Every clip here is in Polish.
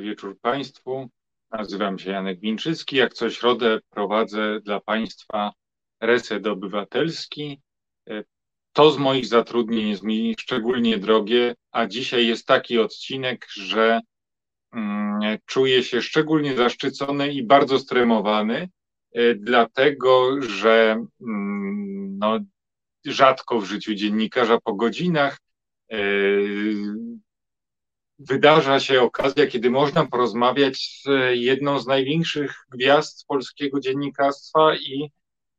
Dobry wieczór Państwu. Nazywam się Janek Winczycki. Jak co środę prowadzę dla Państwa Reset Obywatelski. To z moich zatrudnień jest mi szczególnie drogie, a dzisiaj jest taki odcinek, że mm, czuję się szczególnie zaszczycony i bardzo stremowany, e, dlatego że mm, no, rzadko w życiu dziennikarza po godzinach e, wydarza się okazja, kiedy można porozmawiać z jedną z największych gwiazd polskiego dziennikarstwa i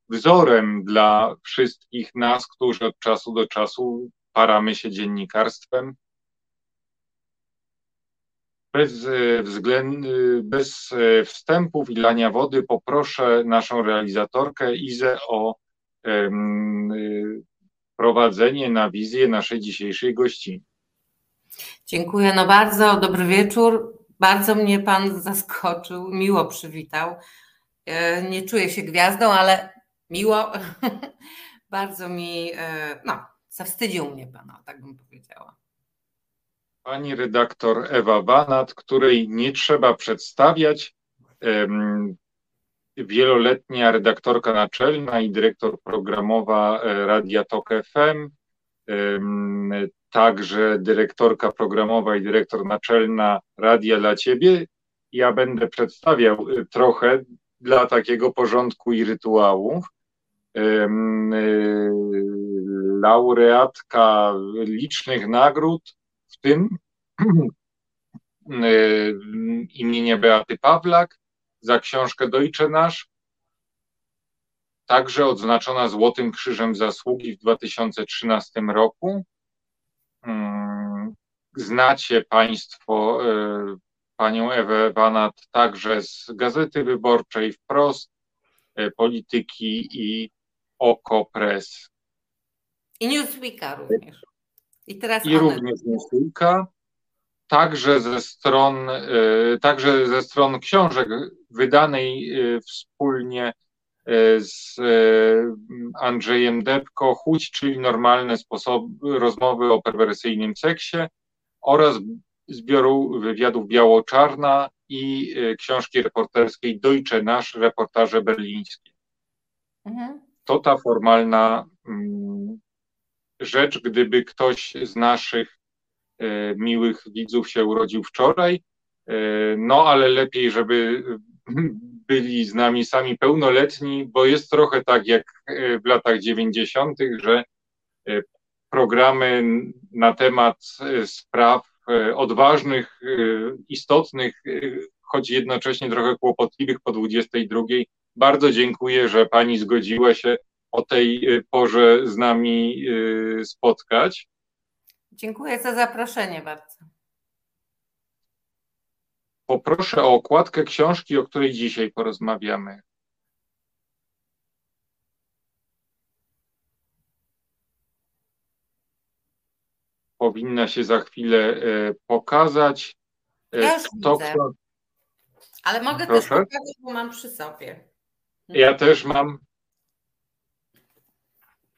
wzorem dla wszystkich nas, którzy od czasu do czasu paramy się dziennikarstwem. Bez, względ, bez wstępów i lania wody poproszę naszą realizatorkę Izę o um, prowadzenie na wizję naszej dzisiejszej gościni. Dziękuję no bardzo, dobry wieczór. Bardzo mnie Pan zaskoczył, miło przywitał. E, nie czuję się gwiazdą, ale miło. bardzo mi, e, no, zawstydził mnie Pan, tak bym powiedziała. Pani redaktor Ewa Banat, której nie trzeba przedstawiać, wieloletnia redaktorka naczelna i dyrektor programowa e, Radia Tok FM, także dyrektorka programowa i dyrektor naczelna Radia dla Ciebie. Ja będę przedstawiał y, trochę dla takiego porządku i rytuałów. Y, laureatka licznych nagród, w tym y, imienia Beaty Pawlak za książkę Deutsche Nasz, także odznaczona Złotym Krzyżem Zasługi w 2013 roku. Mm, znacie Państwo e, panią Ewę Banat także z Gazety Wyborczej, Wprost, e, Polityki i Oko Press. I Newsweeka również. I, teraz I również Newsweeka. Także ze stron, e, także ze stron książek wydanej wspólnie z e, Andrzejem Debko, Chuć, czyli normalne sposoby rozmowy o perwersyjnym seksie oraz zbioru wywiadów Biało-Czarna i e, książki reporterskiej Deutsche Nasz, reportaże berlińskie. Mhm. To ta formalna mm, rzecz, gdyby ktoś z naszych e, miłych widzów się urodził wczoraj, no ale lepiej, żeby byli z nami sami pełnoletni, bo jest trochę tak jak e, w latach 90., że e, programy na temat e, spraw odważnych, istotnych, choć jednocześnie trochę kłopotliwych po 22. Bardzo dziękuję, że pani zgodziła się o tej porze z nami spotkać. Dziękuję za zaproszenie bardzo. Poproszę o okładkę książki, o której dzisiaj porozmawiamy. Powinna się za chwilę e, pokazać. E, ja już Kto, widzę. Kto... Ale mogę Proszę? też pokazać, bo mam przy sobie. Ja też mam.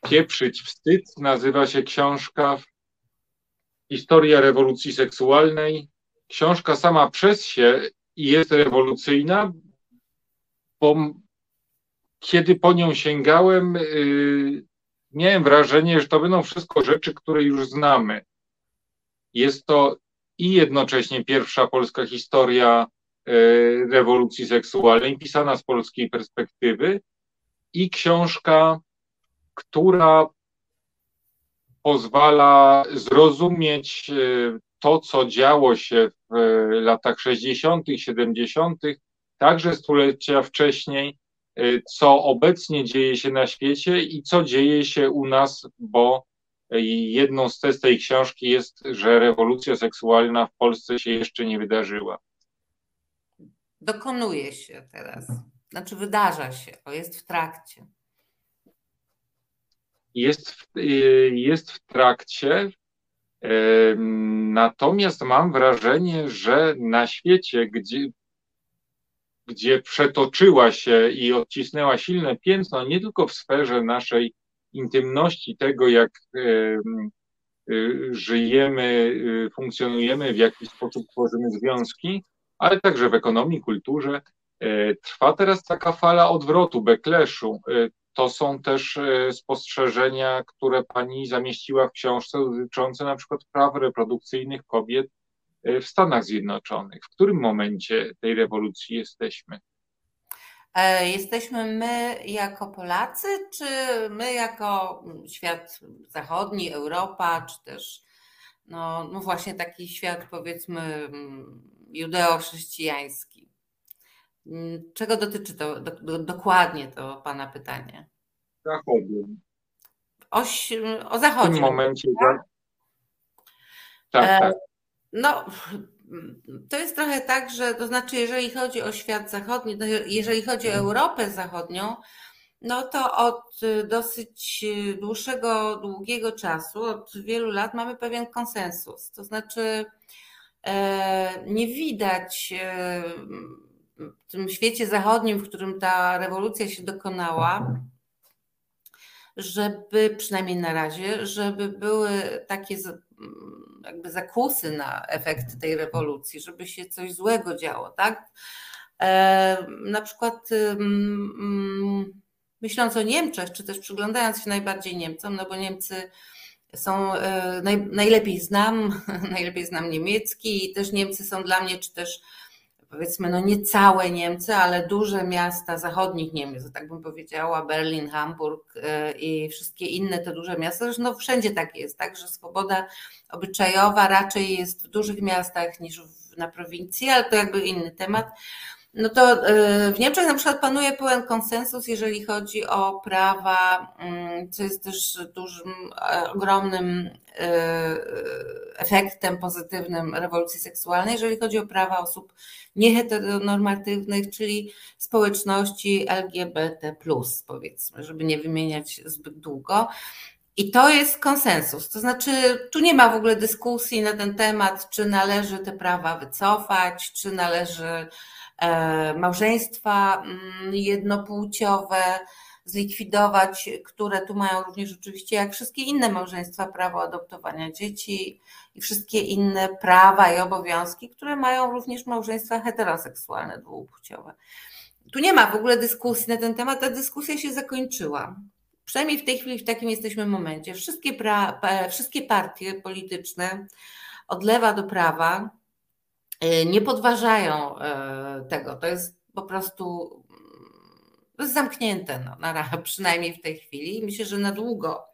Pieprzyć wstyd nazywa się książka Historia rewolucji seksualnej książka sama przez się jest rewolucyjna, bo kiedy po nią sięgałem, yy, miałem wrażenie, że to będą wszystko rzeczy, które już znamy. Jest to i jednocześnie pierwsza polska historia yy, rewolucji seksualnej, pisana z polskiej perspektywy, i książka, która pozwala zrozumieć yy, to, co działo się w e, latach 60., 70., także stulecia wcześniej, e, co obecnie dzieje się na świecie i co dzieje się u nas, bo jedną z tez tej książki jest, że rewolucja seksualna w Polsce się jeszcze nie wydarzyła. Dokonuje się teraz. Znaczy wydarza się, bo jest w trakcie. Jest w, e, jest w trakcie, Natomiast mam wrażenie, że na świecie, gdzie, gdzie przetoczyła się i odcisnęła silne piętno, nie tylko w sferze naszej intymności, tego jak y, żyjemy, y, funkcjonujemy, w jaki sposób tworzymy związki, ale także w ekonomii, kulturze. Trwa teraz taka fala odwrotu, backlashu. To są też spostrzeżenia, które pani zamieściła w książce dotyczące na przykład praw reprodukcyjnych kobiet w Stanach Zjednoczonych. W którym momencie tej rewolucji jesteśmy? E, jesteśmy my jako Polacy, czy my jako mm, świat zachodni, Europa, czy też no, no właśnie taki świat powiedzmy mm, judeo-chrześcijański? Czego dotyczy to do, do, dokładnie to Pana pytanie? Zachodu. Oś, o zachodzie. W tym momencie. Tak, tak. E, tak. No, to jest trochę tak, że to znaczy, jeżeli chodzi o świat zachodni, jeżeli chodzi o Europę Zachodnią, no to od dosyć dłuższego, długiego czasu, od wielu lat mamy pewien konsensus. To znaczy, e, nie widać e, w tym świecie zachodnim, w którym ta rewolucja się dokonała, żeby przynajmniej na razie, żeby były takie jakby zakusy na efekt tej rewolucji, żeby się coś złego działo, tak? E, na przykład myśląc o Niemczech, czy też przyglądając się najbardziej Niemcom, no bo Niemcy są, e, naj, najlepiej znam, najlepiej znam niemiecki i też Niemcy są dla mnie, czy też powiedzmy, no nie całe Niemcy, ale duże miasta zachodnich Niemiec, tak bym powiedziała, Berlin, Hamburg e, i wszystkie inne te duże miasta, zresztą no wszędzie tak jest, tak, że swoboda obyczajowa raczej jest w dużych miastach niż na prowincji, ale to jakby inny temat. No to e, w Niemczech na przykład panuje pełen konsensus, jeżeli chodzi o prawa, mm, co jest też dużym, e, ogromnym efektem pozytywnym rewolucji seksualnej, jeżeli chodzi o prawa osób nieheteronormatywnych, czyli społeczności LGBT, powiedzmy, żeby nie wymieniać zbyt długo. I to jest konsensus. To znaczy, tu nie ma w ogóle dyskusji na ten temat, czy należy te prawa wycofać, czy należy małżeństwa mm, jednopłciowe zlikwidować, które tu mają również oczywiście, jak wszystkie inne małżeństwa, prawo adoptowania dzieci i wszystkie inne prawa i obowiązki, które mają również małżeństwa heteroseksualne, dwupłciowe. Tu nie ma w ogóle dyskusji na ten temat, ta dyskusja się zakończyła. Przynajmniej w tej chwili w takim jesteśmy momencie. Wszystkie, pra, wszystkie partie polityczne od lewa do prawa e, nie podważają e, tego. To jest po prostu zamknięte, no, na, przynajmniej w tej chwili. Myślę, że na długo,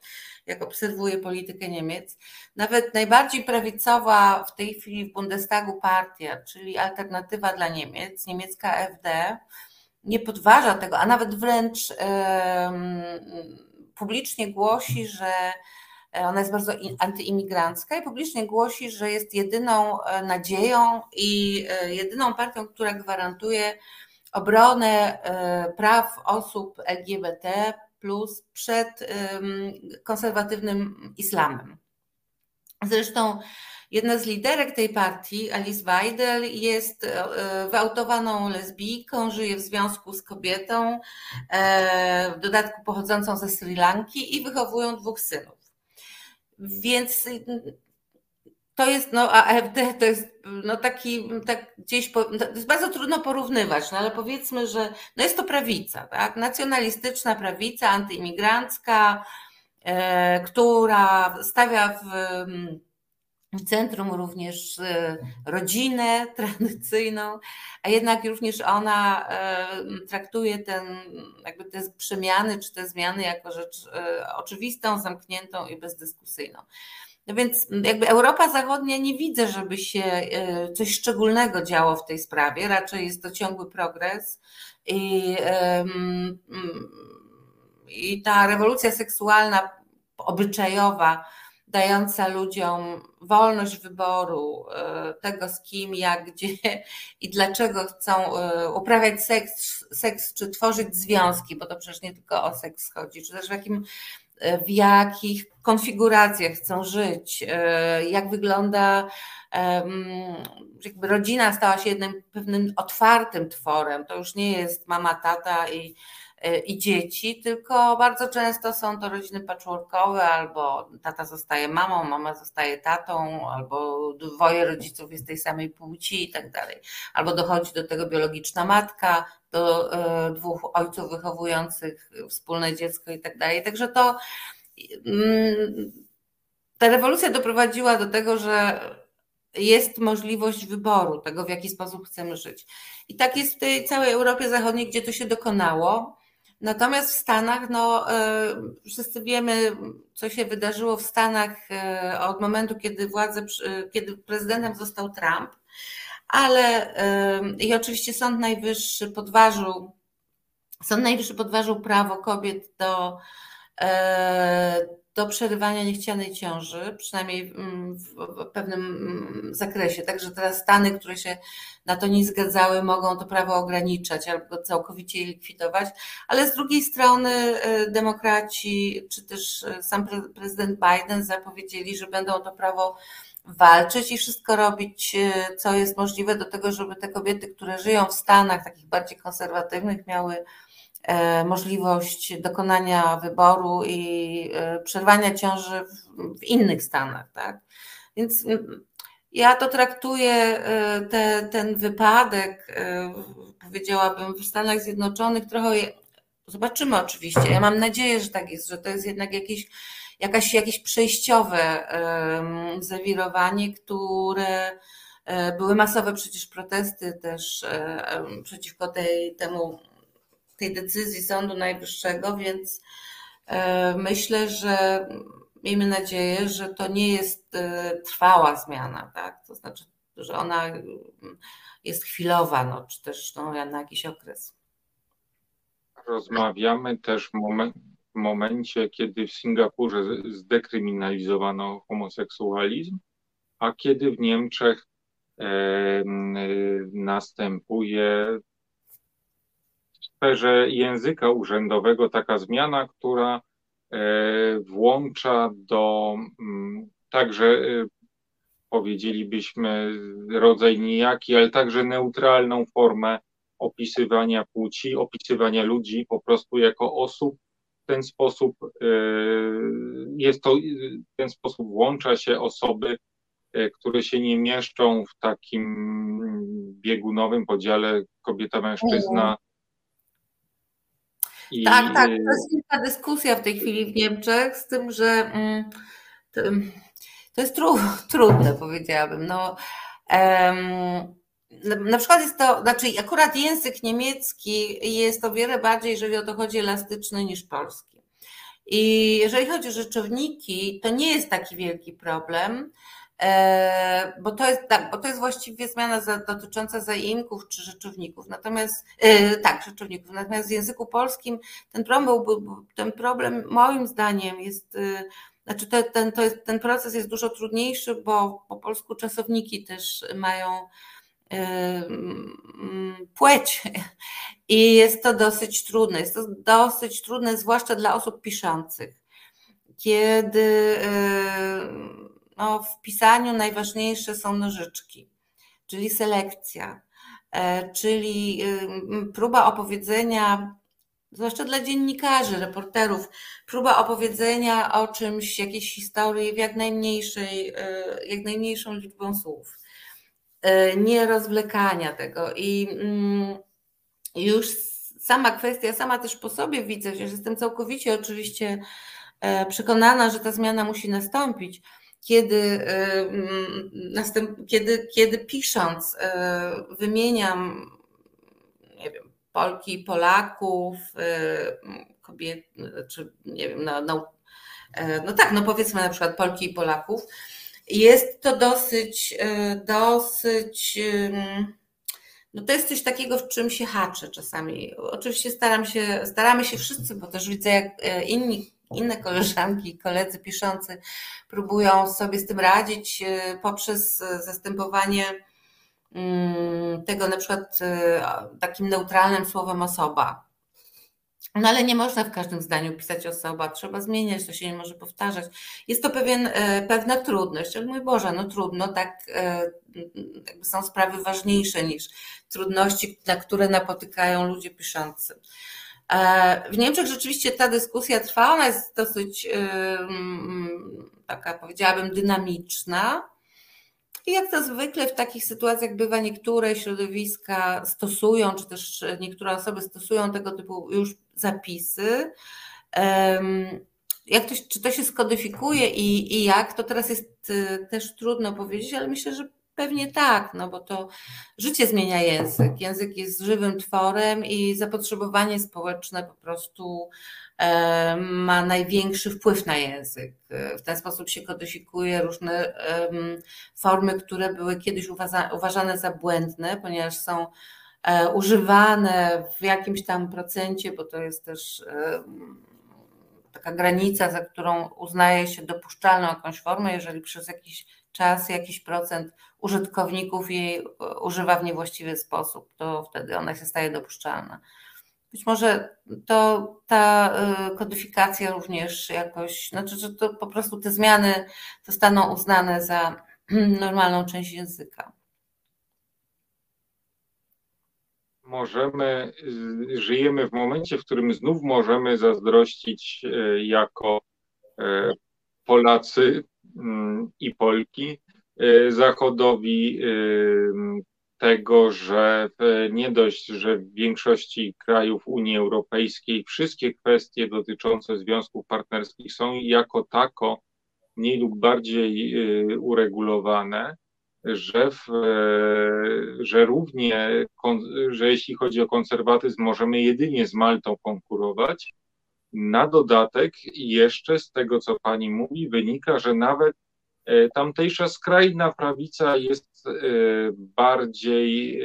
jak obserwuję politykę Niemiec, nawet najbardziej prawicowa w tej chwili w Bundestagu partia, czyli Alternatywa dla Niemiec, niemiecka FD, nie podważa tego, a nawet wręcz publicznie głosi, że ona jest bardzo antyimigrancka i publicznie głosi, że jest jedyną e, nadzieją i e, jedyną partią, która gwarantuje obronę e, praw osób LGBT plus przed konserwatywnym islamem. Zresztą jedna z liderek tej partii, Alice Weidel, jest e, wyautowaną lesbijką, żyje w związku z kobietą, e, w dodatku pochodzącą ze Sri Lanki i wychowują dwóch synów. Więc to jest, no AfD to jest no taki, tak gdzieś, to jest bardzo trudno porównywać, no ale powiedzmy, że no jest to prawica, tak, nacjonalistyczna prawica, antyimigrancka, e, która stawia w centrum również e, rodzinę tradycyjną, a jednak również ona e, traktuje ten, jakby te przemiany czy te zmiany jako rzecz e, oczywistą, zamkniętą i bezdyskusyjną. No więc jakby Europa Zachodnia nie widzę, żeby się coś szczególnego działo w tej sprawie, raczej jest to ciągły progres i, i ta rewolucja seksualna obyczajowa, dająca ludziom wolność wyboru e, tego z kim, jak, gdzie i dlaczego chcą e, uprawiać seks, seks czy tworzyć związki, bo to przecież nie tylko o seks chodzi, czy też w jakim w jakich konfiguracjach chcą żyć, e, jak wygląda, jakby rodzina stała się jednym pewnym otwartym tworem. To już nie jest mama, tata i i dzieci, tylko bardzo często są to rodziny patchworkowe, albo tata zostaje mamą, mama zostaje tatą, albo dwoje rodziców jest tej samej płci i tak dalej. Albo dochodzi do tego biologiczna matka, do dwóch ojców wychowujących wspólne dziecko i tak dalej. Także to mm, ta rewolucja doprowadziła do tego, że jest możliwość wyboru tego, w jaki sposób chcemy żyć. I tak jest w tej całej Europie Zachodniej, gdzie to się dokonało. Natomiast w Stanach, no, e, wszyscy wiemy, co się wydarzyło w Stanach e, od momentu, kiedy władzę, kiedy prezydentem został Trump, ale e, i oczywiście Sąd Najwyższy podważył, Sąd Najwyższy podważył prawo kobiet do do przerywania niechcianej ciąży, przynajmniej mm, w pewnym mm, zakresie. Także teraz Stany, które się na to nie zgadzały, mogą to prawo ograniczać albo całkowicie likwidować, ale z drugiej strony y, demokraci, czy też y, sam prezydent Biden zapowiedzieli, że będą to prawo walczyć i wszystko robić, y, co jest możliwe do tego, żeby te kobiety, które żyją w Stanach takich bardziej konserwatywnych, miały możliwość dokonania wyboru i e, przerwania ciąży w, innych stanach. Tak? Więc ja to traktuję, e, te, ten wypadek, powiedziałabym, w Stanach Zjednoczonych trochę. Zobaczymy oczywiście. Ja mam nadzieję, że tak jest, że to jest jednak jakieś, jakaś, jakieś przejściowe zawirowanie, które były masowe przecież protesty też przeciwko tej, temu tej decyzji Sądu Najwyższego, więc e, myślę, że miejmy nadzieję, że to nie jest e, trwała zmiana, tak? To znaczy, że ona jest chwilowa, no, czy też no, na jakiś okres. Rozmawiamy też w, momen, w momencie, kiedy w Singapurze zdekryminalizowano homoseksualizm, a kiedy w Niemczech następuje sferze języka urzędowego taka zmiana, która e, włącza do mm, także e, powiedzielibyśmy rodzaj nijaki, ale także neutralną formę opisywania płci, opisywania ludzi po prostu jako osób. W ten sposób e, jest to, w ten sposób włącza się osoby, które się nie mieszczą w takim biegunowym podziale kobieta-mężczyzna, i... Tak, tak. To jest wielka dyskusja w tej chwili w Niemczech, z tym, że mm, to, to jest tru, trudne, powiedziałabym. No, na przykład jest to, znaczy akurat język niemiecki jest o wiele bardziej, jeżeli o to chodzi, elastyczny niż polski. I jeżeli chodzi o rzeczowniki, to nie jest taki wielki problem. E, bo to jest tak, bo to jest właściwie zmiana za, dotycząca zaimków czy rzeczowników. Natomiast e, tak, rzeczowników. Natomiast w języku polskim ten problem, ten problem moim zdaniem jest, e, znaczy to, ten, to jest, ten proces jest dużo trudniejszy, bo po polsku czasowniki też mają płeć i jest to dosyć trudne. Jest to dosyć trudne, zwłaszcza dla osób piszących. Kiedy no, w pisaniu najważniejsze są nożyczki, czyli selekcja, e, czyli próba opowiedzenia, zwłaszcza dla dziennikarzy, reporterów, próba opowiedzenia o czymś, jakiejś historii w jak najmniejszej, e, jak najmniejszą liczbą słów. E, nie rozwlekania tego i mm, już sama kwestia, sama też po sobie widzę, że jestem całkowicie oczywiście przekonana, że ta zmiana musi nastąpić, kiedy, następ, kiedy, kiedy pisząc e, wymieniam nie wiem, Polki Polaków, e, kobiet, czy nie wiem, no, no, no tak, no powiedzmy na przykład Polki i Polaków, jest to dosyć, dosyć, no to jest coś takiego, w czym się haczę czasami. Oczywiście staram się, staramy się wszyscy, bo też widzę, jak inni inne koleżanki i koledzy piszący próbują sobie z tym radzić e, poprzez zastępowanie mm, tego na przykład e, takim neutralnym słowem osoba. No ale nie można w każdym zdaniu pisać osoba, trzeba zmieniać, to się nie może powtarzać. Jest to pewien, pewna trudność, ale mój Boże, no trudno, tak są sprawy ważniejsze niż trudności, na które napotykają ludzie piszący. W Niemczech rzeczywiście ta dyskusja trwa, ona jest dosyć taka, powiedziałabym, dynamiczna. I jak to zwykle w takich sytuacjach bywa, niektóre środowiska stosują, czy też niektóre osoby stosują tego typu już zapisy. Jak to, czy to się skodyfikuje i, i jak, to teraz jest y, też trudno powiedzieć, ale myślę, że pewnie tak, no bo to życie zmienia język. Język jest żywym tworem i zapotrzebowanie społeczne po prostu ma największy wpływ na język. W ten sposób się kodyfikuje różne formy, które były kiedyś uważane za błędne, ponieważ są e, używane w jakimś tam procencie, bo to jest też taka granica, za którą uznaje się dopuszczalną jakąś formę, jeżeli przez jakiś czas jakiś procent użytkowników jej e, używa w niewłaściwy sposób, to wtedy ona się staje dopuszczalna. Być może to ta e, kodyfikacja również jakoś, znaczy, że to po prostu te zmiany zostaną uznane za normalną część języka. możemy, żyjemy w momencie, w którym znów możemy zazdrościć y, jako Polacy i Polki Zachodowi tego, że nie dość, że w większości krajów Unii Europejskiej wszystkie kwestie dotyczące związków partnerskich są jako tako mniej lub bardziej uregulowane, że, w, że równie, że jeśli chodzi o konserwatyzm, możemy jedynie z Maltą konkurować. Na dodatek jeszcze z tego, co pani mówi, wynika, że nawet e, tamtejsza skrajna prawica jest e, bardziej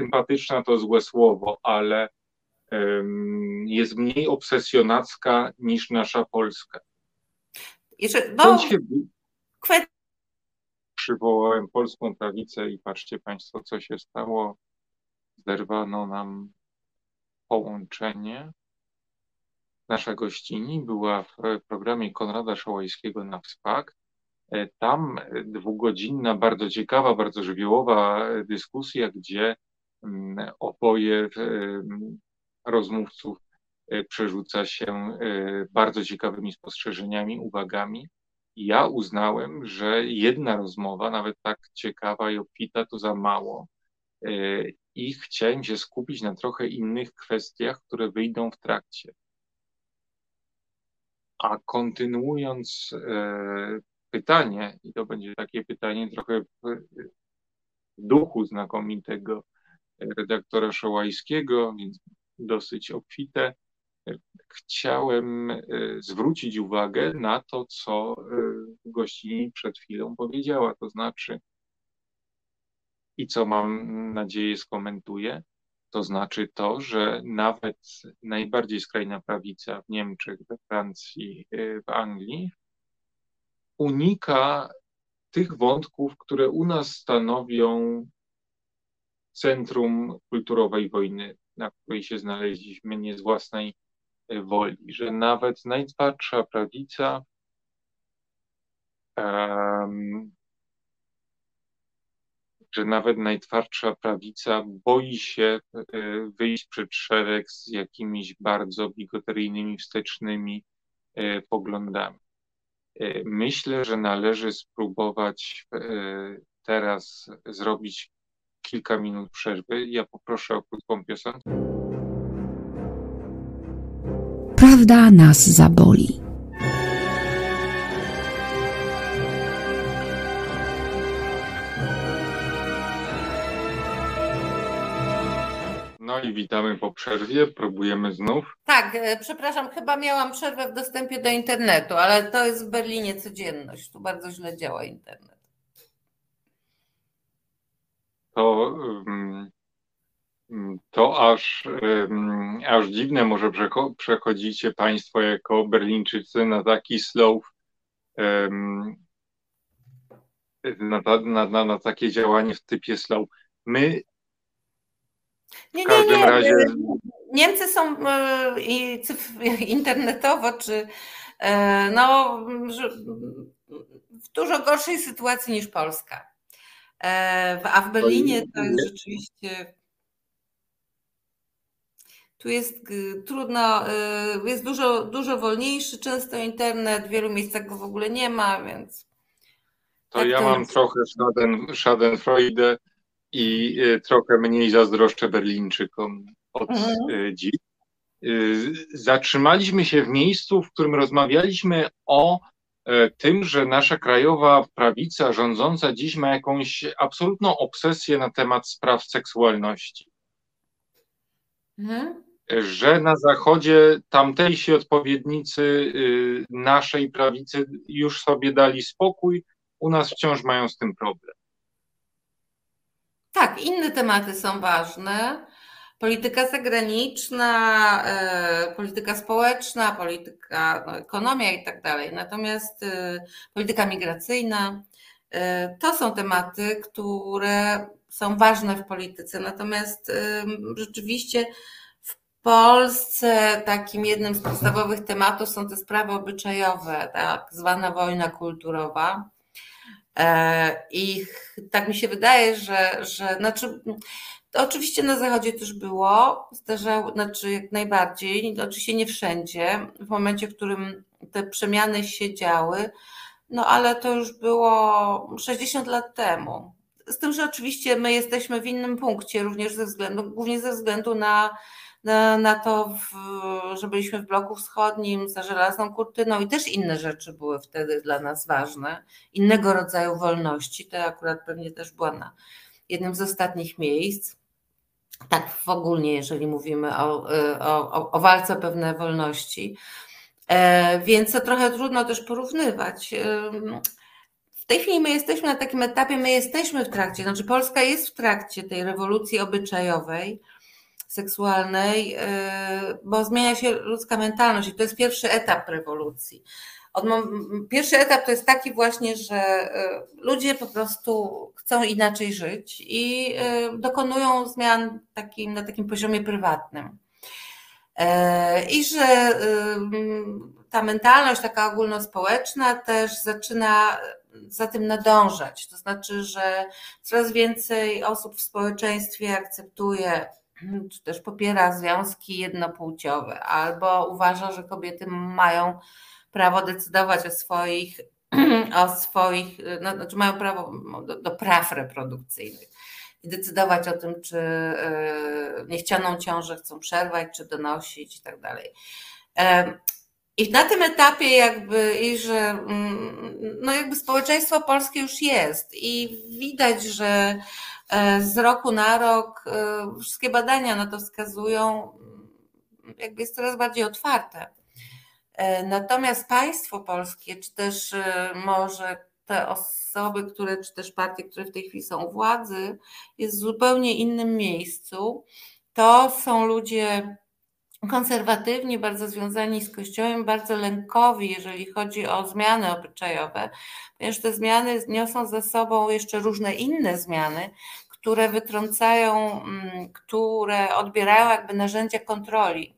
sympatyczna, to złe słowo, ale jest mniej obsesjonacka niż nasza Polska. Jeszcze, no, przywołałem polską prawicę i patrzcie Państwo, co się stało. Zerwano nam połączenie. Nasza gościni była w programie Konrada Szołajskiego na WSPAK. E, tam dwugodzinna, bardzo ciekawa, bardzo żywiołowa dyskusja, gdzie mm, oboje rozmówców e, przerzuca się e, bardzo ciekawymi spostrzeżeniami, uwagami ja uznałem, że jedna rozmowa, nawet tak ciekawa i obfita, to za mało. E, I chciałem się skupić na trochę innych kwestiach, które wyjdą w trakcie. A kontynuując e, pytanie, i to będzie takie pytanie trochę w duchu znakomitego redaktora Szołajskiego, więc dosyć obfite, chciałem e, zwrócić uwagę na to, co e, gościni przed chwilą powiedziała, to znaczy i co mam nadzieję skomentuję, to znaczy to, że nawet najbardziej skrajna prawica w Niemczech, we Francji, e, w Anglii unika tych wątków, które u nas stanowią centrum kulturowej wojny, na której się znaleźliśmy nie z własnej woli, że nawet najtwardsza prawica um, że nawet najtwardsza prawica boi się e, wyjść przed szereg z jakimiś bardzo bigoteryjnymi, wstecznymi e, poglądami. E, myślę, że należy spróbować teraz zrobić kilka minut przerwy. Ja poproszę o krótką piosenkę prawda nas zaboli. I witamy po przerwie, próbujemy znów. Tak, e, przepraszam, chyba miałam przerwę w dostępie do internetu, ale to jest w Berlinie codzienność. Tu bardzo źle działa internet. To to aż, aż dziwne może przechodzicie Państwo jako Berlińczycy na taki slow, na, na, na, na takie działanie w typie slow. My nie, w każdym nie, nie. razie. Niemcy są e, i internetowo, czy e, no, w dużo gorszej sytuacji niż Polska. E, a w Berlinie to jest rzeczywiście Tu jest trudno, jest dużo, dużo wolniejszy często internet, w wielu miejscach go w ogóle nie ma, więc. To tak ja to mam jest. trochę Schaden, Schadenfreude i y, trochę mniej zazdroszczę Berlińczykom od mhm. dziś. Zatrzymaliśmy się w miejscu, w którym rozmawialiśmy o tym, że nasza krajowa prawica rządząca dziś ma jakąś absolutną obsesję na temat spraw seksualności. Mhm że na Zachodzie tamtejsi odpowiednicy y, naszej prawicy już sobie dali spokój, u nas wciąż mają z tym problem. Tak, inne tematy są ważne. Polityka zagraniczna, e, polityka społeczna, polityka, no, ekonomia i tak dalej. Natomiast e, polityka migracyjna e, to są tematy, które są ważne w polityce. Natomiast rzeczywiście Polsce takim jednym z podstawowych tematów są te sprawy obyczajowe, tak zwana wojna kulturowa. E, I tak mi się wydaje, że, że znaczy, oczywiście na Zachodzie też było, zdarzało, znaczy jak najbardziej, oczywiście nie wszędzie, w momencie, w którym te przemiany się działy, no ale to już było 60 lat temu. Z tym, że oczywiście my jesteśmy w innym punkcie, również ze względu, głównie ze względu na na, to, w, że byliśmy w bloku wschodnim za żelazną kurtyną i też inne rzeczy były wtedy dla nas ważne, innego rodzaju wolności. To akurat pewnie też była na jednym z ostatnich miejsc. Tak w ogóle, jeżeli mówimy o, o, o walce o pewne wolności. E, więc to trochę trudno też porównywać. W tej chwili my jesteśmy na takim etapie, my jesteśmy w trakcie, znaczy Polska jest w trakcie tej rewolucji obyczajowej seksualnej, y, bo zmienia się ludzka mentalność i to jest pierwszy etap rewolucji. Pierwszy etap to jest taki właśnie, że y, ludzie po prostu chcą inaczej żyć i y, dokonują zmian takim, na takim poziomie prywatnym. I że ta mentalność taka ogólnospołeczna też zaczyna za tym nadążać. To znaczy, że coraz więcej osób w społeczeństwie akceptuje czy też popiera związki jednopłciowe, albo uważa, że kobiety mają prawo decydować o swoich, o swoich no, znaczy mają prawo do, do praw reprodukcyjnych i decydować o tym, czy e, niechcianą ciążę chcą przerwać, czy donosić i tak dalej. I na tym etapie jakby, i że mm, no jakby społeczeństwo polskie już jest i widać, że z roku na rok e, wszystkie badania na to wskazują, mm, jakby jest coraz bardziej otwarte. E, natomiast państwo polskie, czy też może te osoby, które, czy też partie, które w tej chwili są u władzy, jest w zupełnie innym miejscu. To są ludzie konserwatywni, bardzo związani z Kościołem, bardzo lękowi, jeżeli chodzi o zmiany obyczajowe, ponieważ te zmiany niosą ze sobą jeszcze różne inne zmiany, które wytrącają, mm, które odbierają jakby narzędzia kontroli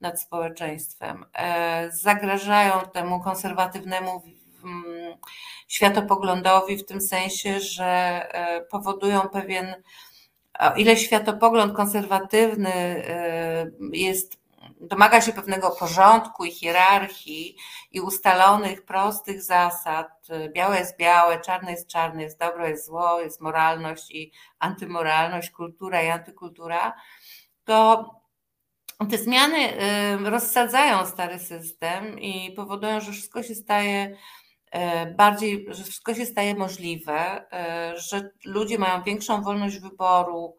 nad społeczeństwem, e, zagrażają temu konserwatywnemu mm, światopoglądowi w tym sensie, że e, powodują pewien, o ile światopogląd konserwatywny e, jest domaga się pewnego porządku i hierarchii i ustalonych, prostych zasad. Białe jest białe, czarne jest czarne, jest dobro, jest zło, jest moralność i antymoralność, kultura i antykultura. To te zmiany y, rozsadzają stary system i powodują, że wszystko się staje y, bardziej, że wszystko się staje możliwe, y, że ludzie mają większą wolność wyboru,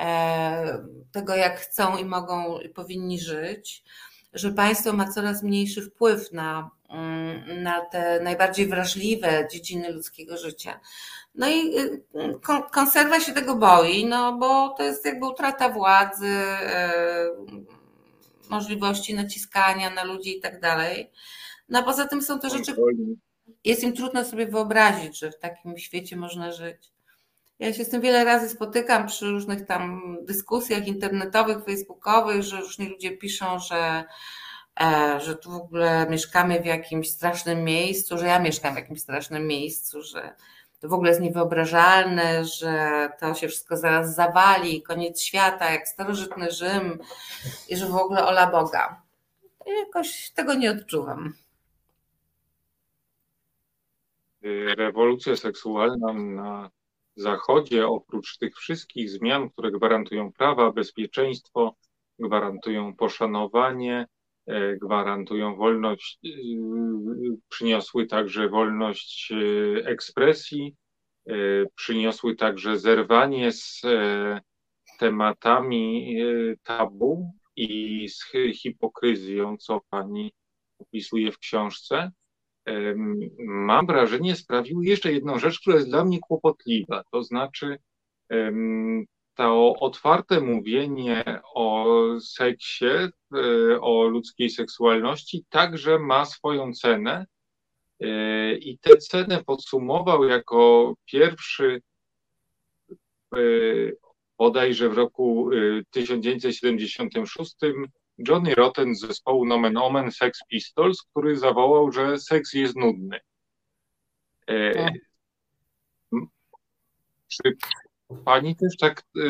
E, tego, jak chcą i mogą i powinni żyć, że państwo ma coraz mniejszy wpływ na, mm, na te najbardziej wrażliwe dziedziny ludzkiego życia. No i y, konserwa się tego boi, no bo to jest jakby utrata władzy, e, możliwości naciskania na ludzi i tak dalej. No a poza tym są to rzeczy, jest im trudno sobie wyobrazić, że w takim świecie można żyć. Ja się z tym wiele razy spotykam przy różnych tam dyskusjach internetowych, facebookowych, że różni ludzie piszą, że, e, że tu w ogóle mieszkamy w jakimś strasznym miejscu, że ja mieszkam w jakimś strasznym miejscu, że to w ogóle jest niewyobrażalne, że to się wszystko zaraz zawali, koniec świata, jak starożytny Rzym i że w ogóle ola Boga. I jakoś tego nie odczuwam. Rewolucja seksualna na Zachodzie, oprócz tych wszystkich zmian, które gwarantują prawa, bezpieczeństwo, gwarantują poszanowanie, e, gwarantują wolność, e, przyniosły także wolność e, ekspresji, przyniosły także zerwanie z tematami tabu i z hipokryzją, co pani opisuje w książce mam wrażenie, sprawiły jeszcze jedną rzecz, która jest dla mnie kłopotliwa. To znaczy, to otwarte mówienie o seksie, e, o ludzkiej seksualności także ma swoją cenę. E, I tę cenę podsumował jako pierwszy e, bodajże w roku 1976 Johnny Rotten z zespołu Nomen Omen Sex Pistols, który zawołał, że seks jest nudny. E, tak. czy pani też tak e,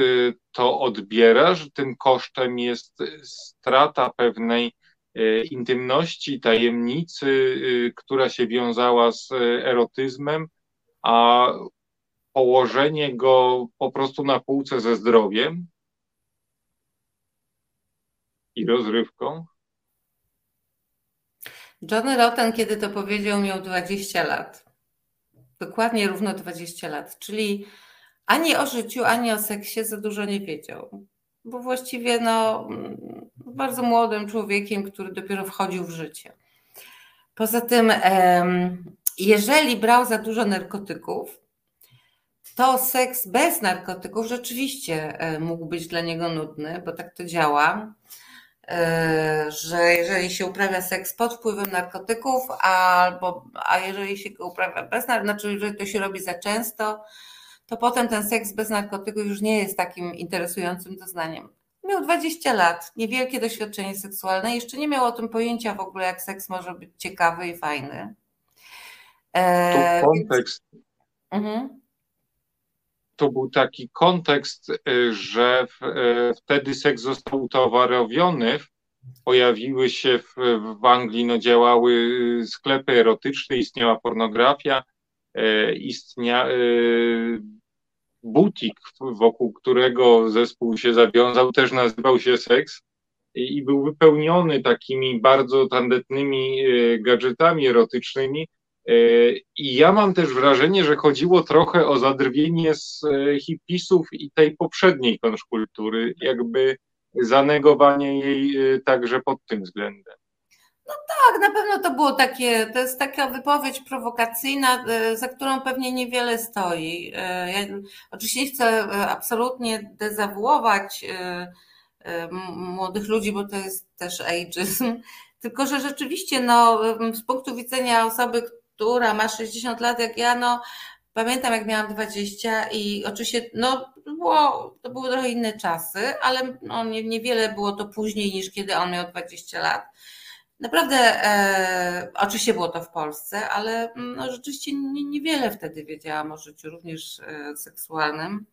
to odbiera, że tym kosztem jest strata pewnej e, intymności, tajemnicy, która się wiązała z erotyzmem, a położenie go po prostu na półce ze zdrowiem? I rozrywką? Johnny Rotten, kiedy to powiedział, miał 20 lat. Dokładnie równo 20 lat, czyli ani o życiu, ani o seksie za dużo nie wiedział. Bo właściwie no, bardzo młodym człowiekiem, który dopiero wchodził w życie. Poza tym, jeżeli brał za dużo narkotyków, to seks bez narkotyków rzeczywiście e, mógł być dla niego nudny, bo tak to działa. E, że jeżeli się uprawia seks pod wpływem narkotyków, albo, a jeżeli się go uprawia bez narkotyków, znaczy jeżeli to się robi za często, to potem ten seks bez narkotyków już nie jest takim interesującym doznaniem. Miał 20 lat, niewielkie doświadczenie seksualne, jeszcze nie miał o tym pojęcia w ogóle, jak seks może być ciekawy i fajny. E, to kontekst. Więc... Mhm to był taki kontekst, y, że w, y, wtedy seks został utowarowiony. Pojawiły się w, w Anglii, no, działały y, sklepy erotyczne, istniała pornografia, istniał butik, wokół którego zespół się zawiązał, też nazywał się Seks i był wypełniony takimi bardzo tandetnymi gadżetami erotycznymi, I ja mam też wrażenie, że chodziło trochę o zadrwienie z e, hipisów i tej poprzedniej konszkultury, jakby zanegowanie jej e, także pod tym względem. No tak, na pewno to było takie, to jest taka wypowiedź prowokacyjna, za którą pewnie niewiele stoi. Ja oczywiście nie chcę absolutnie dezawuować młodych ludzi, bo to jest też ageism, tylko że rzeczywiście no, z punktu widzenia osoby, która ma 60 lat jak ja, no pamiętam jak miałam 20 i oczywiście no było, to były trochę inne czasy, ale no, nie, niewiele było to później niż kiedy on miał 20 lat. Naprawdę, e, oczywiście było to w Polsce, ale no, rzeczywiście nie, niewiele wtedy wiedziałam o życiu, również e, seksualnym,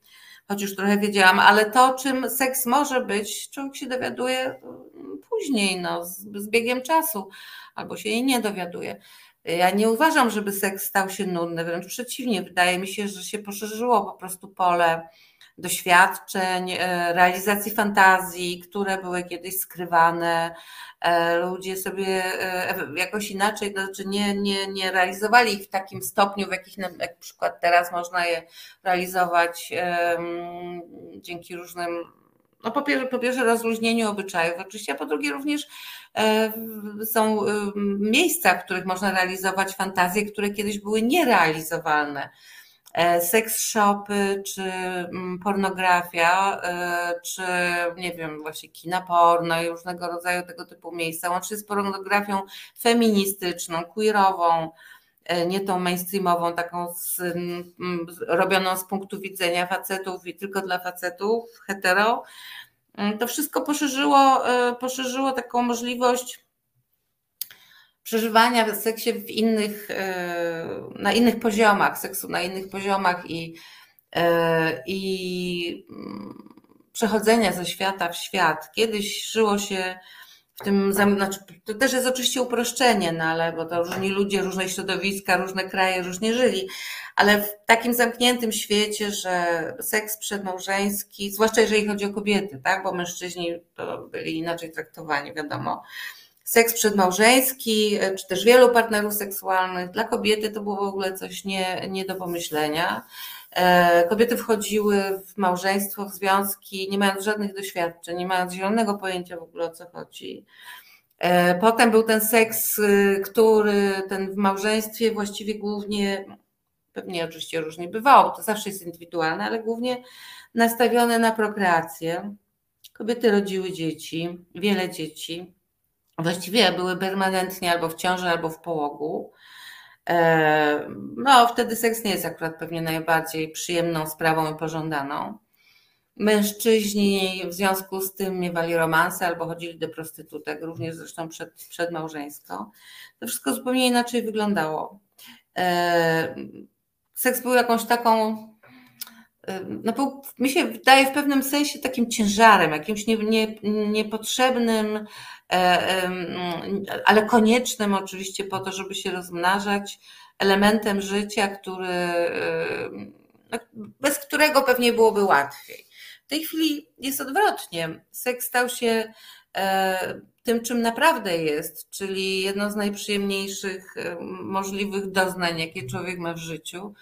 choć już trochę wiedziałam, ale to, czym seks może być, człowiek się dowiaduje mm, później, no, z, z biegiem czasu, albo się jej nie dowiaduje. Ja nie uważam, żeby seks stał się nudny, wręcz przeciwnie, wydaje mi się, że się poszerzyło po prostu pole doświadczeń, e, realizacji fantazji, które były kiedyś skrywane. E, ludzie sobie e, jakoś inaczej, to znaczy nie, nie, nie realizowali ich w takim stopniu, w jakich na przykład teraz można je realizować dzięki różnym no po, pierwsze, po pierwsze rozluźnieniu obyczajów oczywiście, a po drugie również e, są e, miejsca, w których można realizować fantazje, które kiedyś były nierealizowalne. E, seks shopy, czy mm, pornografia, czy nie wiem, właśnie kina porno i różnego rodzaju tego typu miejsca, łącznie z pornografią feministyczną, queerową, nie tą mainstreamową, taką z, robioną z punktu widzenia facetów i tylko dla facetów, hetero, to wszystko poszerzyło, e, poszerzyło taką możliwość przeżywania w seksie w innych, na innych poziomach, seksu na innych poziomach i, i mm, przechodzenia ze świata w świat. Kiedyś żyło się tym, znaczy, to też jest oczywiście uproszczenie, no ale bo to różni ludzie, różne środowiska, różne kraje różnie żyli, ale w takim zamkniętym świecie, że seks przedmałżeński, zwłaszcza jeżeli chodzi o kobiety, tak, bo mężczyźni to byli inaczej traktowani, wiadomo. Seks przedmałżeński, czy też wielu partnerów seksualnych, dla kobiety to było w ogóle coś nie, nie do pomyślenia. E, kobiety wchodziły w małżeństwo, w związki, nie mając żadnych doświadczeń, nie mając zielonego pojęcia w ogóle o co chodzi. E, potem był ten seks, y, który ten w małżeństwie właściwie głównie, pewnie oczywiście różnie bywało, to zawsze jest indywidualne, ale głównie nastawione na prokreację. Kobiety rodziły dzieci, wiele dzieci. Właściwie były permanentnie albo w ciąży, albo w połogu. E, no, wtedy seks nie jest akurat pewnie najbardziej przyjemną sprawą i pożądaną. Mężczyźni w związku z tym miewali romanse albo chodzili do prostytutek, również zresztą przed, przedmałżeńsko. To wszystko zupełnie inaczej wyglądało. E, seks był jakąś taką, no był, mi się wydaje w pewnym sensie takim ciężarem, jakimś nie, nie, niepotrzebnym, ale koniecznym oczywiście po to, żeby się rozmnażać, elementem życia, który, no, bez którego pewnie byłoby łatwiej. W tej chwili jest odwrotnie. Seks stał się e, tym, czym naprawdę jest, czyli jedno z najprzyjemniejszych możliwych doznań, jakie człowiek ma w życiu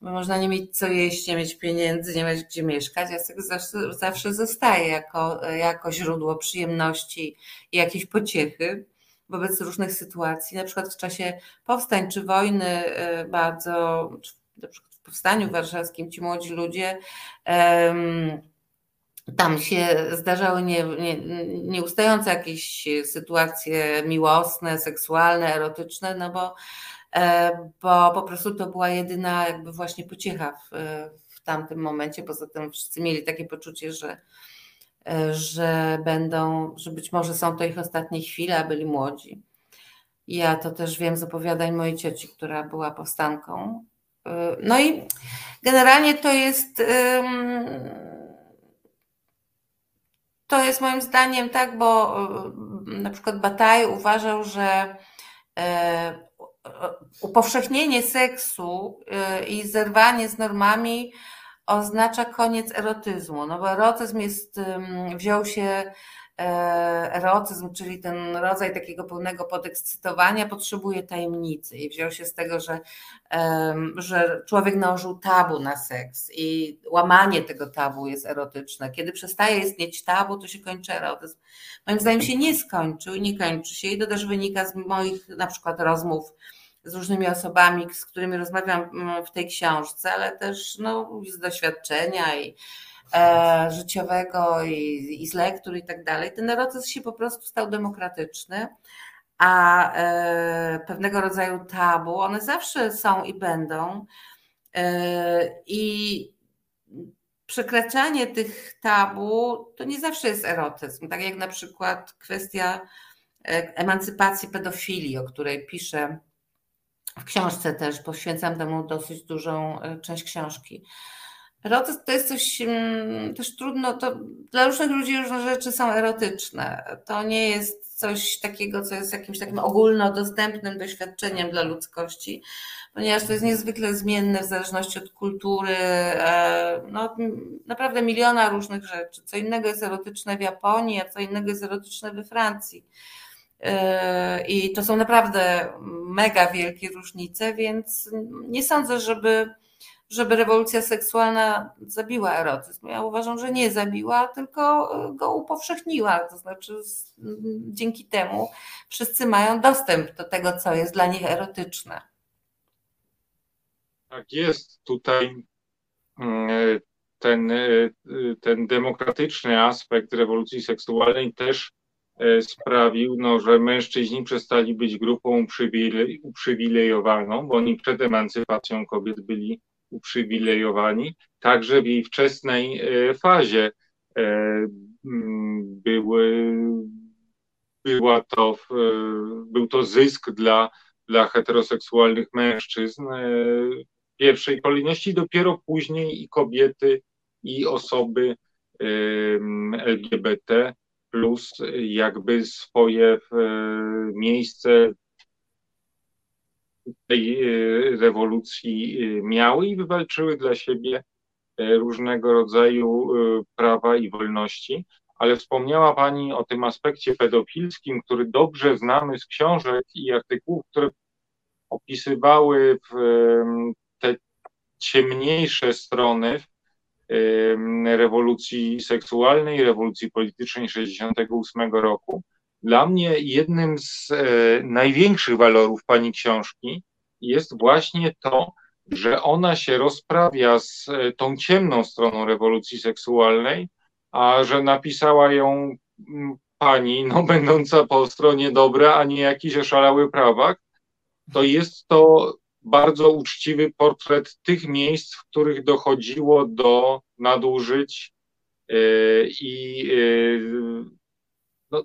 bo można nie mieć co jeść, nie mieć pieniędzy, nie mieć gdzie mieszkać, a seks zawsze, zawsze zostaje jako, jako źródło przyjemności i jakiejś pociechy wobec różnych sytuacji. Na przykład w czasie powstań czy wojny e, bardzo, na przykład w powstaniu warszawskim ci młodzi ludzie tam się zdarzały nie, nie, nieustające jakieś sytuacje miłosne, seksualne, erotyczne, no bo bo po prostu to była jedyna jakby właśnie pociecha w, w tamtym momencie. Poza tym wszyscy mieli takie poczucie, że, e, że będą, że być może są to ich ostatnie chwile, a byli młodzi. Ja to też wiem z opowiadań mojej cioci, która była powstanką. E, no i generalnie to jest to jest moim zdaniem tak, bo na przykład Bataille uważał, że upowszechnienie seksu y, i zerwanie z normami oznacza koniec erotyzmu, no bo erotyzm jest, wziął się e, erotyzm, czyli ten rodzaj takiego pełnego podekscytowania potrzebuje tajemnicy i wziął się z tego, że, że człowiek nałożył tabu na seks i łamanie tego tabu jest erotyczne. Kiedy przestaje istnieć tabu, to się kończy erotyzm. Moim zdaniem się nie skończył i nie kończy się i to też wynika z moich na przykład rozmów z różnymi osobami, z którymi rozmawiam mm, w tej książce, ale też no, z doświadczenia i e, życiowego i, i z lektur i tak dalej. Ten erotyzm się po prostu stał demokratyczny, a e, pewnego rodzaju tabu, one zawsze są i będą. E, I przekraczanie tych tabu to nie zawsze jest erotyzm. Tak jak na przykład kwestia e, emancypacji pedofilii, o której piszę w książce też poświęcam temu dosyć dużą e, część książki. Erotyzm to jest coś mm, też trudno, to dla różnych ludzi różne rzeczy są erotyczne. To nie jest coś takiego, co jest jakimś takim ogólnodostępnym doświadczeniem dla ludzkości, ponieważ to jest niezwykle zmienne w zależności od kultury, e, no, naprawdę miliona różnych rzeczy. Co innego jest erotyczne w Japonii, a co innego jest erotyczne we Francji. Yy, I to są naprawdę mega wielkie różnice, więc nie sądzę, żeby, żeby rewolucja seksualna zabiła erotyzm. Ja uważam, że nie zabiła, tylko go upowszechniła. To znaczy, dzięki temu wszyscy mają dostęp do tego, co jest dla nich erotyczne. Tak jest. Tutaj mm, ten, ten demokratyczny aspekt rewolucji seksualnej też sprawił, no, że mężczyźni przestali być grupą uprzywilejowaną, bo oni przed emancypacją kobiet byli uprzywilejowani. Także w jej wczesnej e, fazie e, były, była to, był to zysk dla, dla heteroseksualnych mężczyzn pierwszej kolejności, dopiero później i kobiety, i osoby LGBT plus jakby swoje miejsce tej rewolucji miały i wywalczyły dla siebie różnego rodzaju prawa i wolności. Ale wspomniała Pani o tym aspekcie pedofilskim, który dobrze znamy z książek i artykułów, które opisywały te ciemniejsze strony rewolucji seksualnej, rewolucji politycznej 68 roku. Dla mnie jednym z e, największych walorów Pani książki jest właśnie to, że ona się rozprawia z e, tą ciemną stroną rewolucji seksualnej, a że napisała ją mm, pani, no będąca po stronie dobra, a nie jakiś oszalały prawak, to jest to bardzo uczciwy portret tych miejsc, w których dochodziło do nadużyć yy, i yy, no,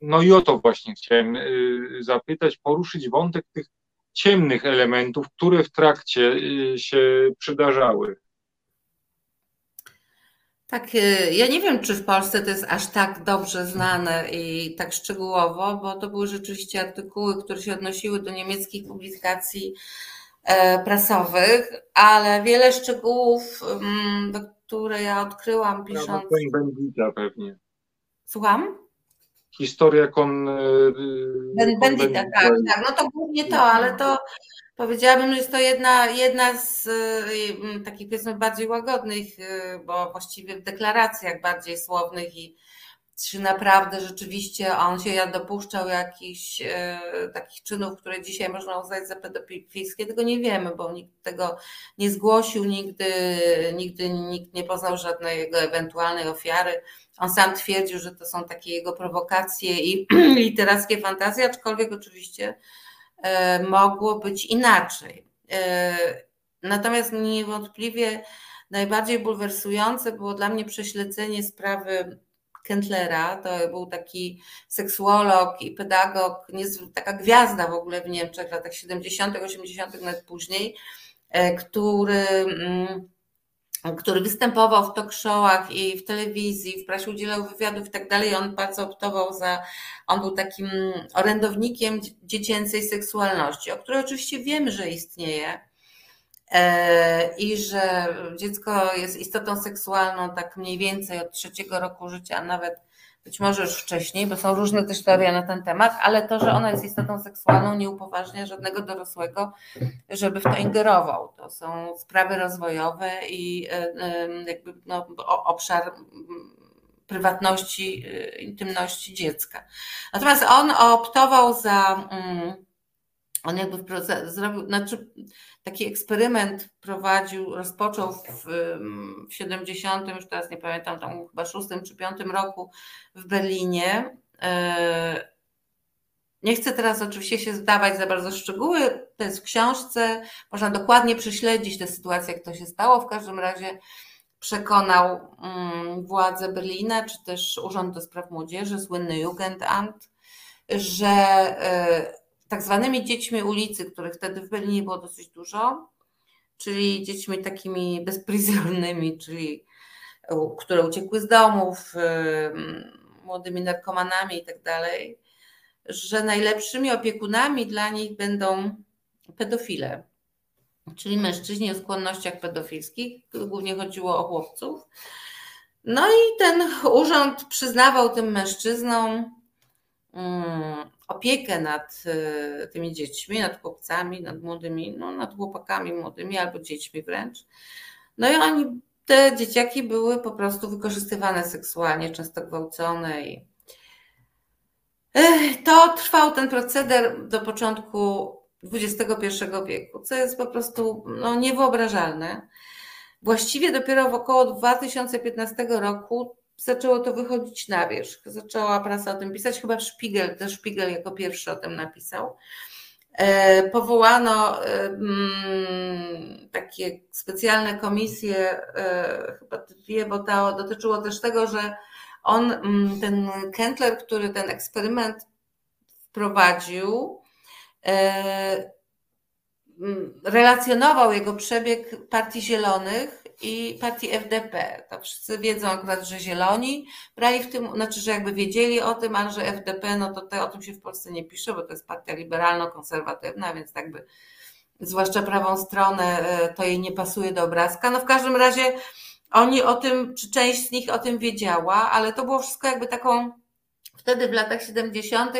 no i o to właśnie chciałem yy, zapytać, poruszyć wątek tych ciemnych elementów, które w trakcie się przydarzały. Tak, y, ja nie wiem, czy w Polsce to jest aż tak dobrze znane i tak szczegółowo, bo to były rzeczywiście artykuły, które się odnosiły do niemieckich publikacji e, prasowych, ale wiele szczegółów, mm, które ja odkryłam pisząc. Bendita pewnie. Słucham? Historia kon. E, Bendita, tak, tak. No to głównie to, ale to Powiedziałabym, że jest to jedna, jedna z y, takich powiedzmy bardziej łagodnych, y, bo właściwie w deklaracjach bardziej słownych i czy naprawdę rzeczywiście on się dopuszczał jakichś y, takich czynów, które dzisiaj można uznać za pedofilskie, tego nie wiemy, bo nikt tego nie zgłosił, nigdy, nigdy nikt nie poznał żadnej jego ewentualnej ofiary. On sam twierdził, że to są takie jego prowokacje i literackie fantazje, aczkolwiek oczywiście mogło być inaczej. E, natomiast niewątpliwie najbardziej bulwersujące było dla mnie prześledzenie sprawy Kendlera. To był taki seksuolog i pedagog, taka gwiazda w ogóle w Niemczech w latach 70., 80., nawet później, e, który mm, który występował w talk showach i w telewizji, w prasie udzielał wywiadów i tak dalej. On bardzo optował za, on był takim orędownikiem dziecięcej seksualności, o której oczywiście wiemy, że istnieje e, i że dziecko jest istotą seksualną tak mniej więcej od trzeciego roku życia, nawet być może już wcześniej, bo są różne też teorie na ten temat, ale to, że ona jest istotą seksualną, nie upoważnia żadnego dorosłego, żeby w to ingerował. To są sprawy rozwojowe i e, e, jakby no, obszar prywatności, e, intymności dziecka. Natomiast on optował za mm, on jakby zrobił, znaczy taki eksperyment prowadził, rozpoczął w, w 70, już teraz nie pamiętam, tam chyba 6 czy 5 roku w Berlinie. E, nie chcę teraz oczywiście się zdawać za bardzo szczegóły, to jest w książce, można dokładnie prześledzić tę sytuację, jak to się stało. W każdym razie przekonał władze Berlina, czy też Urząd do Spraw Młodzieży, słynny Jugendamt, że e, tak zwanymi dziećmi ulicy, których wtedy w Berlinie było dosyć dużo, czyli dziećmi takimi bezpryzornymi, czyli które uciekły z domów, młodymi narkomanami i tak dalej, że najlepszymi opiekunami dla nich będą pedofile, czyli mężczyźni o skłonnościach pedofilskich, głównie chodziło o chłopców. No i ten urząd przyznawał tym mężczyznom mm, opiekę nad e, tymi dziećmi, nad chłopcami, nad młodymi, no, nad chłopakami młodymi albo dziećmi wręcz. No i oni, te dzieciaki były po prostu wykorzystywane seksualnie, często gwałcone i to trwał ten proceder do początku XXI wieku, co jest po prostu no, niewyobrażalne. Właściwie dopiero w około 2015 roku zaczęło to wychodzić na wierzch. Zaczęła prasa o tym pisać, chyba Szpigel, też Szpigel jako pierwszy o tym napisał. E, powołano e, mm, takie specjalne komisje, e, chyba dwie, bo to dotyczyło też tego, że on, mm, ten Kentler, który ten eksperyment wprowadził, mm, relacjonował jego przebieg Partii Zielonych i partii FDP. To wszyscy wiedzą akurat, że Zieloni brali w tym, znaczy, że jakby wiedzieli o tym, ale że FDP, no to te, o tym się w Polsce nie pisze, bo to jest partia liberalno-konserwatywna, więc jakby zwłaszcza prawą stronę e, to jej nie pasuje do obrazka. No w każdym razie oni o tym, czy część z nich o tym wiedziała, ale to było wszystko jakby taką, wtedy w latach 70.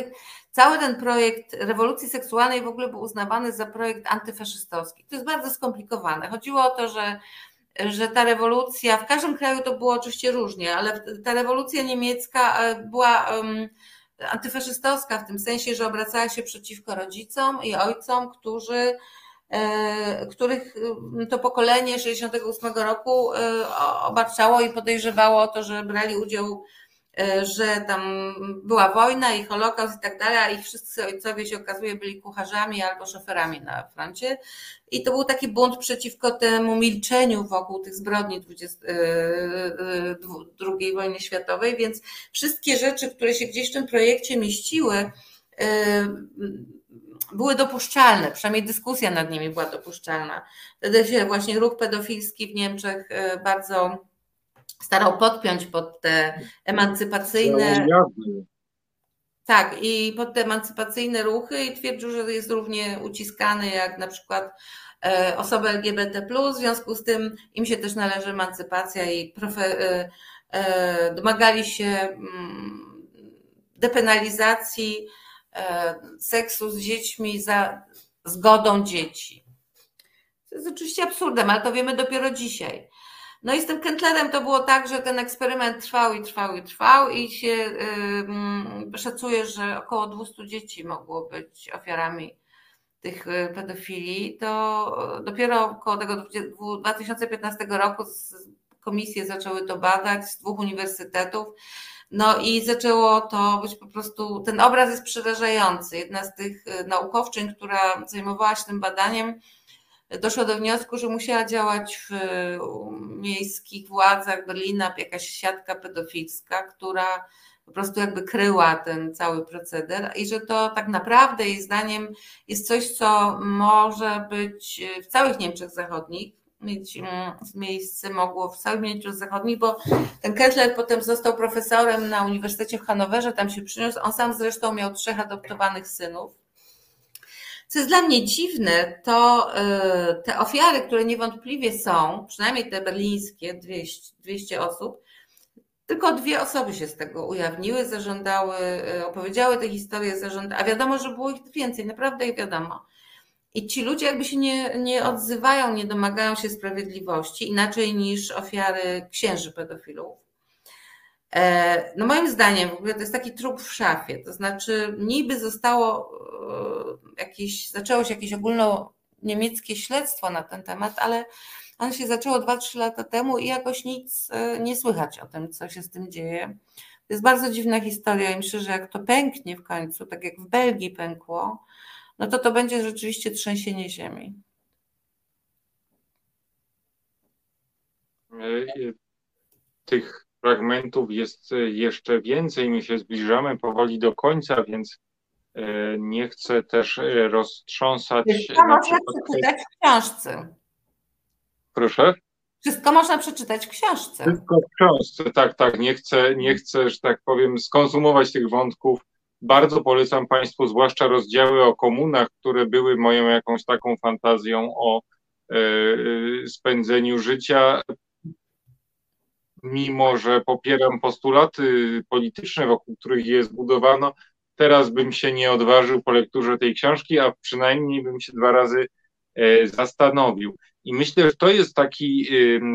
Cały ten projekt rewolucji seksualnej w ogóle był uznawany za projekt antyfaszystowski. To jest bardzo skomplikowane. Chodziło o to, że że ta rewolucja, w każdym kraju to było oczywiście różnie, ale ta rewolucja niemiecka e, była antyfaszystowska w tym sensie, że obracała się przeciwko rodzicom i ojcom, którzy e, których to pokolenie 68 roku e, obarczało i podejrzewało o to, że brali udział że tam była wojna i holokaust i tak dalej, a ich wszyscy ojcowie się okazuje byli kucharzami albo szoferami na froncie. I to był taki bunt przeciwko temu milczeniu wokół tych zbrodni II e, e, wojny światowej, więc wszystkie rzeczy, które się gdzieś w tym projekcie mieściły, były dopuszczalne, przynajmniej dyskusja nad nimi była dopuszczalna. Wtedy się właśnie ruch pedofilski w Niemczech bardzo starał podpiąć pod te emancypacyjne. Tak, i pod te emancypacyjne ruchy i twierdził, że jest równie uciskany jak na przykład e, osoby LGBT, w związku z tym im się też należy emancypacja i profe, e, e, domagali się mm, depenalizacji seksu z dziećmi za zgodą dzieci. To jest oczywiście absurdem, ale to wiemy dopiero dzisiaj. No i z tym Kentlerem to było tak, że ten eksperyment trwał i trwał i trwał i się yy, szacuje, że około 200 dzieci mogło być ofiarami tych y, pedofilii. To dopiero około tego 2015 roku komisje zaczęły to badać z dwóch uniwersytetów. No i zaczęło to być po prostu, ten obraz jest przerażający. Jedna z tych y, naukowczyń, która zajmowała się tym badaniem, doszła do wniosku, że musiała działać w miejskich władzach Berlina jakaś siatka pedofilska, która po prostu jakby kryła ten cały proceder i że to tak naprawdę jej zdaniem jest coś, co może być w całych Niemczech Zachodnich, mieć mm, miejsce mogło w całych Niemczech Zachodnich, bo ten Kessler potem został profesorem na Uniwersytecie w Hanowerze, tam się przyniósł, on sam zresztą miał trzech adoptowanych synów co jest dla mnie dziwne, to e, te ofiary, które niewątpliwie są, przynajmniej te berlińskie, 200, 200 osób, tylko dwie osoby się z tego ujawniły, zażądały, e, opowiedziały te historie, zażądały, a wiadomo, że było ich więcej, naprawdę ich wiadomo. I ci ludzie jakby się nie, nie odzywają, nie domagają się sprawiedliwości, inaczej niż ofiary księży pedofilów. E, no moim zdaniem w ogóle to jest taki trup w szafie, to znaczy niby zostało e, jakieś, zaczęło się jakieś ogólno niemieckie śledztwo na ten temat, ale ono się zaczęło 2-3 lata temu i jakoś nic e, nie słychać o tym, co się z tym dzieje. To jest bardzo dziwna historia i myślę, że jak to pęknie w końcu, tak jak w Belgii pękło, no to to będzie rzeczywiście trzęsienie ziemi. Tych fragmentów jest e, jeszcze więcej. My się zbliżamy powoli do końca, więc e, nie chcę też e, roztrząsać. Wszystko można przeczytać w książce. Proszę? Wszystko można przeczytać w książce. Wszystko w książce, tak, tak. Nie chcę, nie chcę, że tak powiem, skonsumować tych wątków. Bardzo polecam Państwu, zwłaszcza rozdziały o komunach, które były moją jakąś taką fantazją o spędzeniu życia mimo że popieram postulaty polityczne, wokół których je zbudowano, teraz bym się nie odważył po lekturze tej książki, a przynajmniej bym się dwa razy e, zastanowił. I myślę, że to jest taki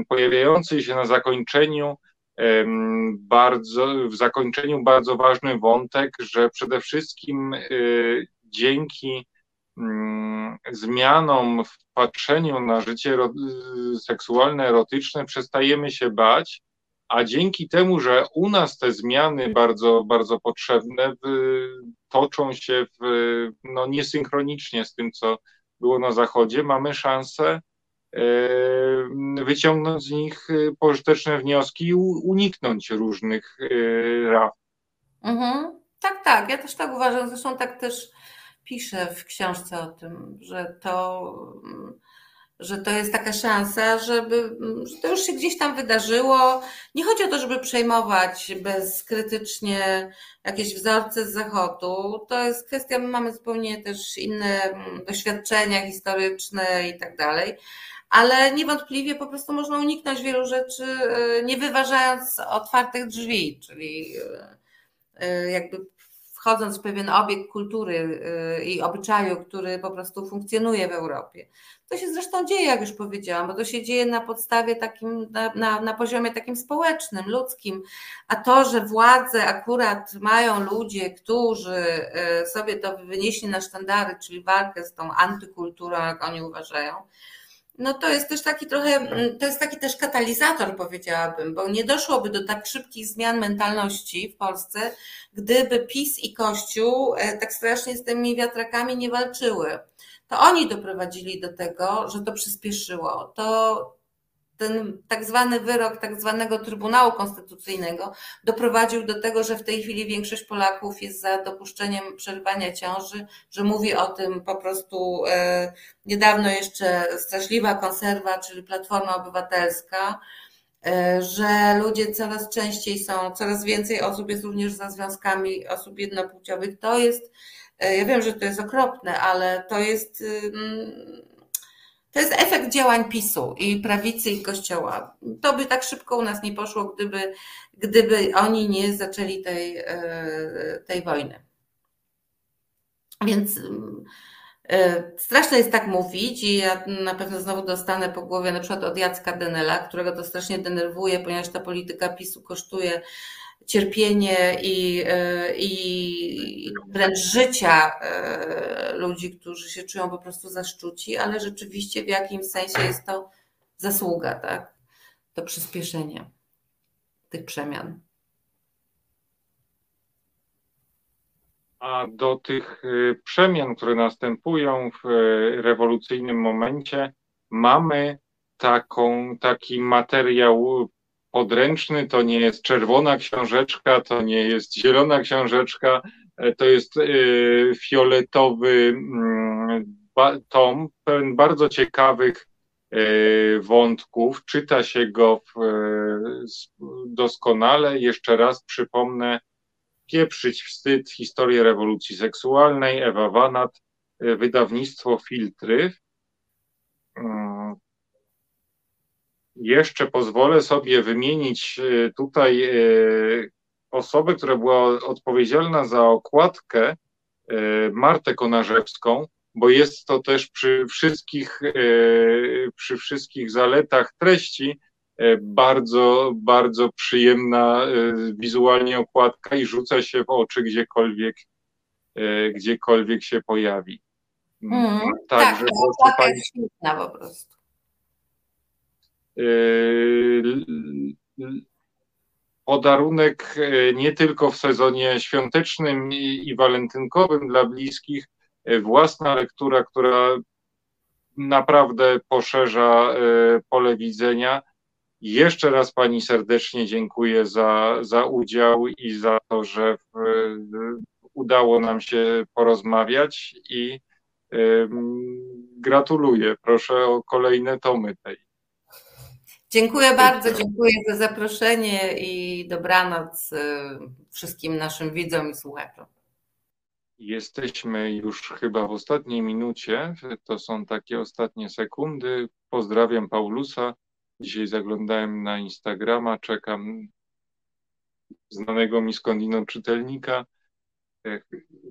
pojawiający się na zakończeniu bardzo, w zakończeniu bardzo ważny wątek, że przede wszystkim e, dzięki mm, zmianom w patrzeniu na życie seksualne, erotyczne przestajemy się bać a dzięki temu, że u nas te zmiany bardzo, bardzo potrzebne toczą się w, no, niesynchronicznie z tym, co było na Zachodzie, mamy szansę wyciągnąć z nich pożyteczne wnioski i uniknąć różnych raf. Mhm. Tak, tak, ja też tak uważam. Zresztą tak też piszę w książce o tym, że to że to jest taka szansa, żeby, że to już się gdzieś tam wydarzyło. Nie chodzi o to, żeby przejmować bezkrytycznie jakieś wzorce z zachodu. To jest kwestia, my mamy zupełnie też inne mm, doświadczenia historyczne i tak dalej. Ale niewątpliwie po prostu można uniknąć wielu rzeczy, e, nie wyważając otwartych drzwi, czyli e, e, jakby wchodząc w pewien obiekt kultury y, i obyczaju, który po prostu funkcjonuje w Europie. To się zresztą dzieje, jak już powiedziałam, bo to się dzieje na podstawie takim, na, na, na poziomie takim społecznym, ludzkim, a to, że władze akurat mają ludzie, którzy y, sobie to wynieśli na sztandary, czyli walkę z tą antykulturą, jak oni uważają, no to jest też taki trochę, mm, to jest taki też katalizator, powiedziałabym, bo nie doszłoby do tak szybkich zmian mentalności w Polsce, gdyby PiS i Kościół e, tak strasznie z tymi wiatrakami nie walczyły. To oni doprowadzili do tego, że to przyspieszyło. To ten tak zwany wyrok tak zwanego Trybunału Konstytucyjnego doprowadził do tego, że w tej chwili większość Polaków jest za dopuszczeniem przerywania ciąży, że mówi o tym po prostu e, niedawno jeszcze straszliwa konserwa, czyli Platforma Obywatelska, e, że ludzie coraz częściej są, coraz więcej osób jest również za związkami osób jednopłciowych. To jest, e, ja wiem, że to jest okropne, ale to jest to jest efekt działań PiSu i prawicy i kościoła. To by tak szybko u nas nie poszło, gdyby, gdyby oni nie zaczęli tej, e, tej wojny. Więc e, straszne jest tak mówić i ja na pewno znowu dostanę po głowie na przykład od Jacka Denela, którego to strasznie denerwuje, ponieważ ta polityka PiSu kosztuje cierpienie i, e, i wręcz życia e, ludzi, którzy się czują po prostu zaszczuci, ale rzeczywiście w jakimś sensie jest to zasługa, tak? To przyspieszenie tych przemian. A do tych e, przemian, które następują w rewolucyjnym momencie, mamy taką, taki materiał podręczny, to nie jest czerwona książeczka, to nie jest zielona książeczka, e, to jest e, fioletowy mm, tom, pełen bardzo ciekawych e, wątków. Czyta się go doskonale. Jeszcze raz przypomnę, Pieprzyć wstyd, historię rewolucji seksualnej, Ewa Wanat, wydawnictwo Filtry. Jeszcze pozwolę sobie wymienić e, tutaj e, osobę, która była odpowiedzialna za okładkę, e, Martę Konarzewską, bo jest to też przy wszystkich, przy wszystkich zaletach treści bardzo, bardzo przyjemna wizualnie okładka i rzuca się w oczy gdziekolwiek, gdziekolwiek się pojawi. Mm, Także tak, proszę Pani. Świetna po prostu. Yy, podarunek yy, nie tylko w sezonie świątecznym i, walentynkowym dla bliskich, yy, własna lektura, która naprawdę poszerza pole widzenia. Jeszcze raz Pani serdecznie dziękuję za, za udział i za to, że w, udało nam się porozmawiać i y, gratuluję. Proszę o kolejne tomy tej. Dziękuję bardzo, dziękuję za zaproszenie i dobranoc y, wszystkim naszym widzom i słuchaczom. Jesteśmy już chyba w ostatniej minucie. To są takie ostatnie sekundy. Pozdrawiam Paulusa. Dzisiaj zaglądałem na Instagrama, czekam znanego mi skądinąd czytelnika.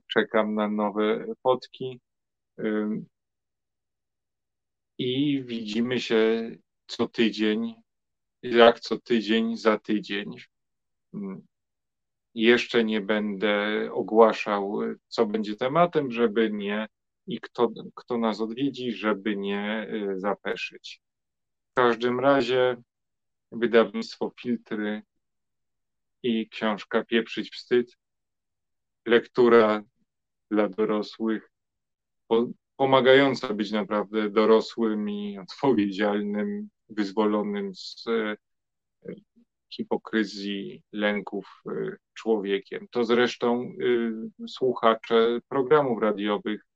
Czekam na nowe fotki. I widzimy się co tydzień, jak co tydzień za tydzień. Mm. Jeszcze nie będę ogłaszał, co będzie tematem, żeby nie i kto, kto nas odwiedzi, żeby nie y, zapeszyć. W każdym razie wydawnictwo Filtry i książka Pieprzyć Wstyd, lektura dla dorosłych pomagająca być naprawdę dorosłym i odpowiedzialnym, wyzwolonym z e, hipokryzji, lęków e, człowiekiem. To zresztą e, słuchacze programów radiowych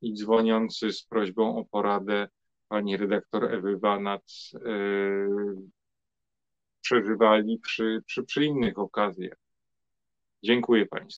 i dzwoniący z prośbą o poradę pani redaktor Ewy Wanat przeżywali przy, przy, przy innych okazjach. Dziękuję Państwu.